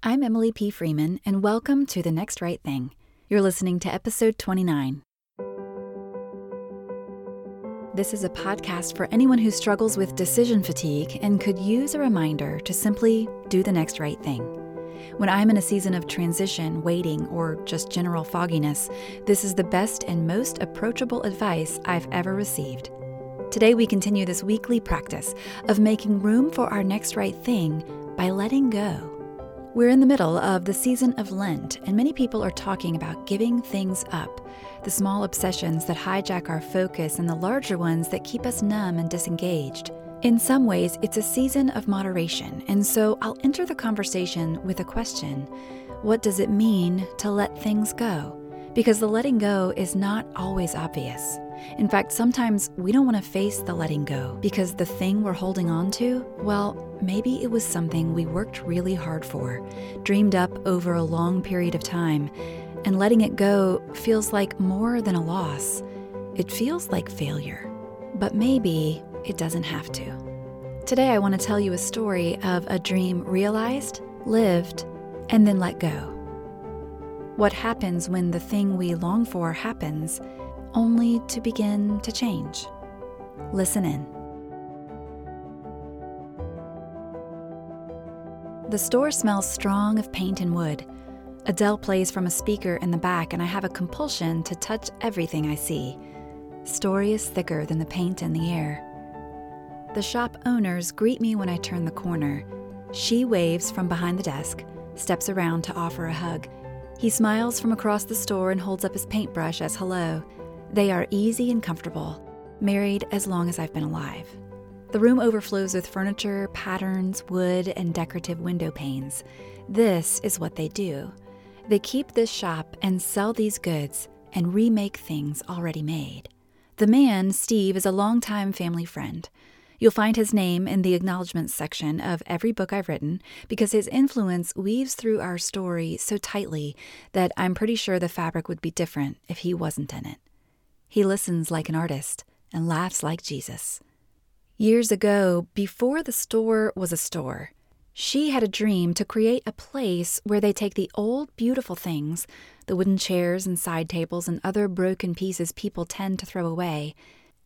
I'm Emily P. Freeman, and welcome to The Next Right Thing. You're listening to episode 29. This is a podcast for anyone who struggles with decision fatigue and could use a reminder to simply do the next right thing. When I'm in a season of transition, waiting, or just general fogginess, this is the best and most approachable advice I've ever received. Today, we continue this weekly practice of making room for our next right thing by letting go. We're in the middle of the season of Lent, and many people are talking about giving things up the small obsessions that hijack our focus and the larger ones that keep us numb and disengaged. In some ways, it's a season of moderation, and so I'll enter the conversation with a question What does it mean to let things go? Because the letting go is not always obvious. In fact, sometimes we don't want to face the letting go because the thing we're holding on to, well, maybe it was something we worked really hard for, dreamed up over a long period of time, and letting it go feels like more than a loss. It feels like failure. But maybe it doesn't have to. Today, I want to tell you a story of a dream realized, lived, and then let go. What happens when the thing we long for happens only to begin to change. Listen in. The store smells strong of paint and wood. Adele plays from a speaker in the back, and I have a compulsion to touch everything I see. Story is thicker than the paint in the air. The shop owners greet me when I turn the corner. She waves from behind the desk, steps around to offer a hug. He smiles from across the store and holds up his paintbrush as hello. They are easy and comfortable, married as long as I've been alive. The room overflows with furniture, patterns, wood, and decorative window panes. This is what they do. They keep this shop and sell these goods and remake things already made. The man, Steve, is a longtime family friend. You'll find his name in the acknowledgments section of every book I've written because his influence weaves through our story so tightly that I'm pretty sure the fabric would be different if he wasn't in it. He listens like an artist and laughs like Jesus. Years ago, before the store was a store, she had a dream to create a place where they take the old, beautiful things, the wooden chairs and side tables and other broken pieces people tend to throw away,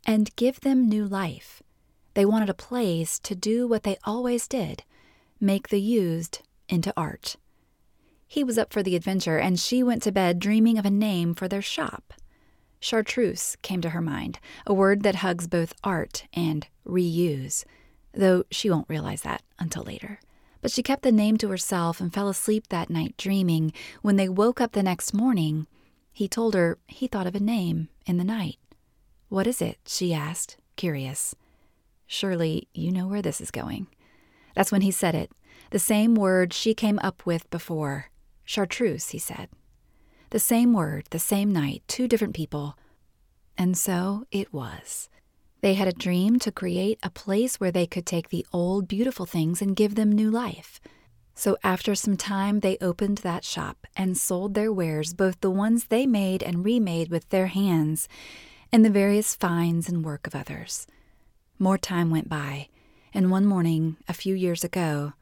and give them new life. They wanted a place to do what they always did make the used into art. He was up for the adventure, and she went to bed dreaming of a name for their shop. Chartreuse came to her mind, a word that hugs both art and reuse, though she won't realize that until later. But she kept the name to herself and fell asleep that night dreaming. When they woke up the next morning, he told her he thought of a name in the night. What is it? she asked, curious. Surely you know where this is going. That's when he said it, the same word she came up with before. Chartreuse, he said. The same word, the same night, two different people. And so it was. They had a dream to create a place where they could take the old, beautiful things and give them new life. So after some time, they opened that shop and sold their wares, both the ones they made and remade with their hands, and the various finds and work of others. More time went by, and one morning, a few years ago,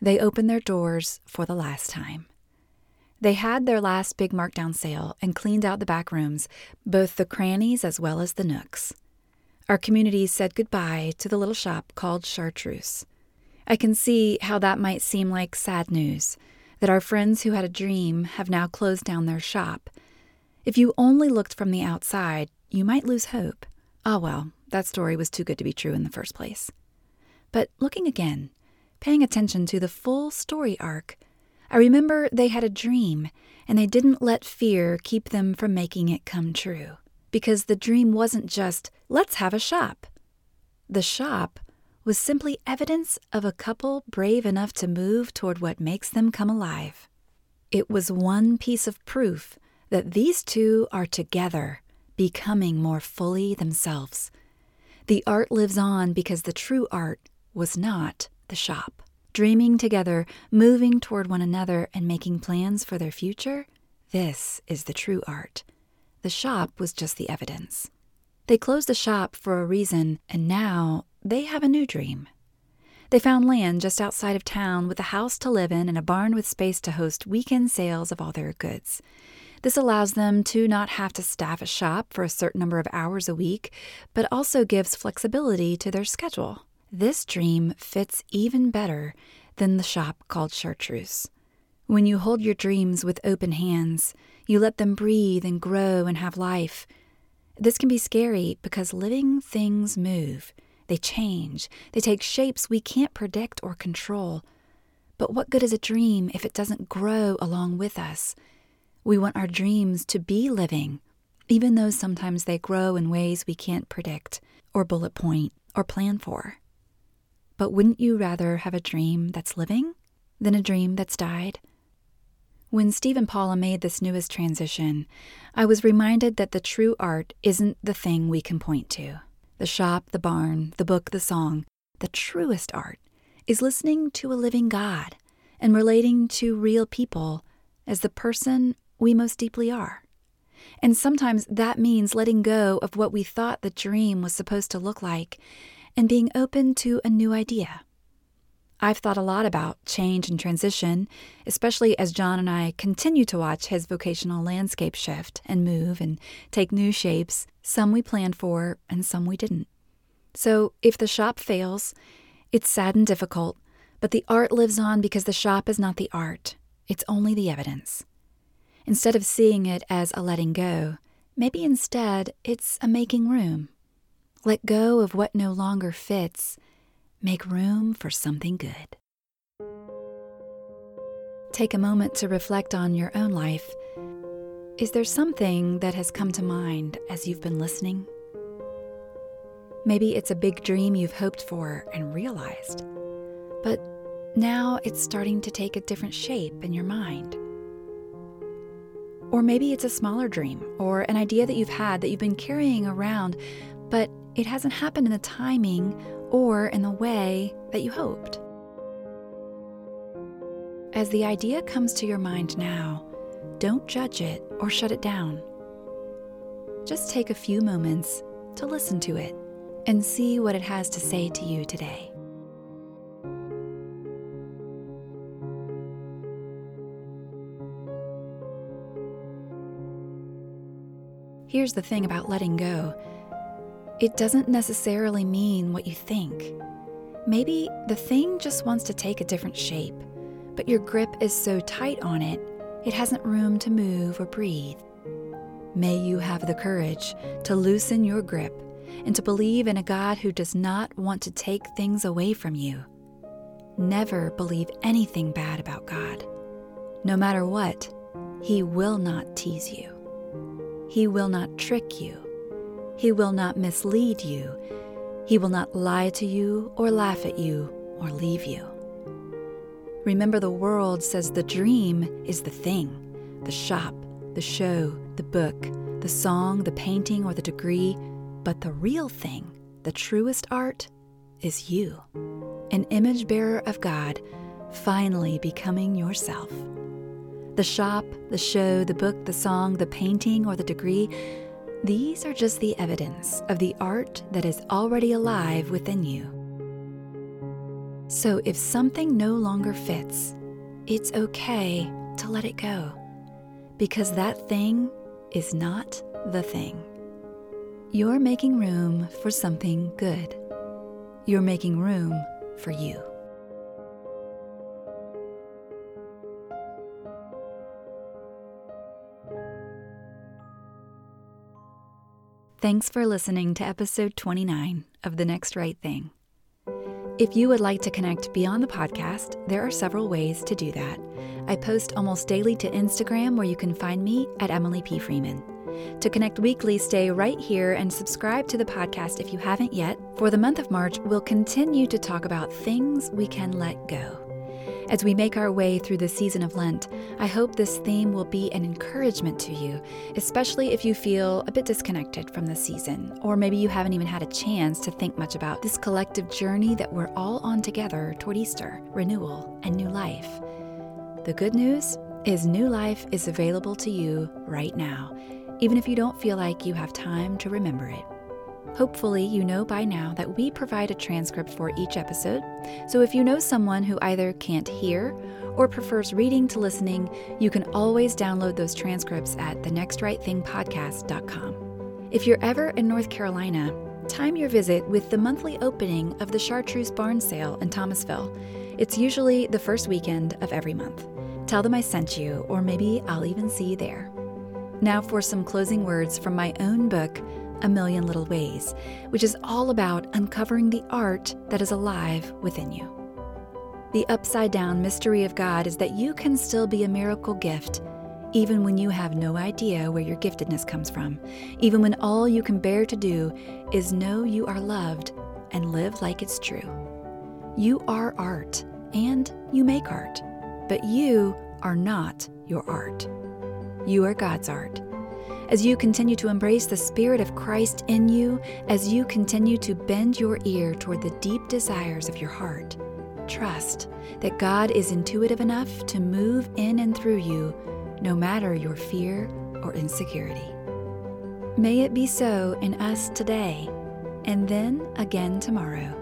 they opened their doors for the last time. They had their last big markdown sale and cleaned out the back rooms, both the crannies as well as the nooks. Our community said goodbye to the little shop called Chartreuse. I can see how that might seem like sad news that our friends who had a dream have now closed down their shop. If you only looked from the outside, you might lose hope. Ah, well, that story was too good to be true in the first place. But looking again, paying attention to the full story arc, I remember they had a dream, and they didn't let fear keep them from making it come true. Because the dream wasn't just, let's have a shop. The shop was simply evidence of a couple brave enough to move toward what makes them come alive. It was one piece of proof that these two are together, becoming more fully themselves. The art lives on because the true art was not the shop dreaming together, moving toward one another, and making plans for their future, this is the true art. The shop was just the evidence. They closed the shop for a reason, and now they have a new dream. They found land just outside of town with a house to live in and a barn with space to host weekend sales of all their goods. This allows them to not have to staff a shop for a certain number of hours a week, but also gives flexibility to their schedule. This dream fits even better than the shop called Chartreuse. When you hold your dreams with open hands, you let them breathe and grow and have life. This can be scary because living things move, they change, they take shapes we can't predict or control. But what good is a dream if it doesn't grow along with us? We want our dreams to be living, even though sometimes they grow in ways we can't predict, or bullet point, or plan for. But wouldn't you rather have a dream that's living than a dream that's died? When Steve and Paula made this newest transition, I was reminded that the true art isn't the thing we can point to. The shop, the barn, the book, the song. The truest art is listening to a living God and relating to real people as the person we most deeply are. And sometimes that means letting go of what we thought the dream was supposed to look like and being open to a new idea. I've thought a lot about change and transition, especially as John and I continue to watch his vocational landscape shift and move and take new shapes, some we planned for and some we didn't. So if the shop fails, it's sad and difficult, but the art lives on because the shop is not the art, it's only the evidence. Instead of seeing it as a letting go, maybe instead it's a making room. Let go of what no longer fits Make room for something good. Take a moment to reflect on your own life. Is there something that has come to mind as you've been listening? Maybe it's a big dream you've hoped for and realized, but now it's starting to take a different shape in your mind. Or maybe it's a smaller dream or an idea that you've had that you've been carrying around, but it hasn't happened in the timing or in the way that you hoped. As the idea comes to your mind now, don't judge it or shut it down. Just take a few moments to listen to it and see what it has to say to you today. Here's the thing about letting go it doesn't necessarily mean what you think. Maybe the thing just wants to take a different shape, but your grip is so tight on it, it hasn't room to move or breathe. May you have the courage to loosen your grip and to believe in a God who does not want to take things away from you. Never believe anything bad about God. No matter what, He will not tease you. He will not trick you. He will not mislead you. He will not lie to you or laugh at you or leave you. Remember, the world says the dream is the thing the shop, the show, the book, the song, the painting, or the degree. But the real thing, the truest art, is you, an image bearer of God, finally becoming yourself. The shop, the show, the book, the song, the painting, or the degree these are just the evidence of the art that is already alive within you. So if something no longer fits, it's okay to let it go, because that thing is not the thing. You're making room for something good. You're making room for you. Thanks for listening to episode 29 of The Next Right Thing. If you would like to connect beyond the podcast, there are several ways to do that. I post almost daily to Instagram, where you can find me at Emily P. Freeman. To connect weekly, stay right here and subscribe to the podcast if you haven't yet. For the month of March, we'll continue to talk about things we can let go. As we make our way through the season of Lent, I hope this theme will be an encouragement to you, especially if you feel a bit disconnected from the season, or maybe you haven't even had a chance to think much about this collective journey that we're all on together toward Easter, renewal, and new life. The good news is new life is available to you right now, even if you don't feel like you have time to remember it. Hopefully, you know by now that we provide a transcript for each episode, so if you know someone who either can't hear or prefers reading to listening, you can always download those transcripts at thenextrightthingpodcast.com. If you're ever in North Carolina, time your visit with the monthly opening of the Chartreuse Barn Sale in Thomasville. It's usually the first weekend of every month. Tell them I sent you, or maybe I'll even see you there. Now for some closing words from my own book, A Million Little Ways, which is all about uncovering the art that is alive within you. The upside down mystery of God is that you can still be a miracle gift, even when you have no idea where your giftedness comes from, even when all you can bear to do is know you are loved and live like it's true. You are art, and you make art, but you are not your art. You are God's art. As you continue to embrace the Spirit of Christ in you, as you continue to bend your ear toward the deep desires of your heart, trust that God is intuitive enough to move in and through you, no matter your fear or insecurity. May it be so in us today, and then again tomorrow.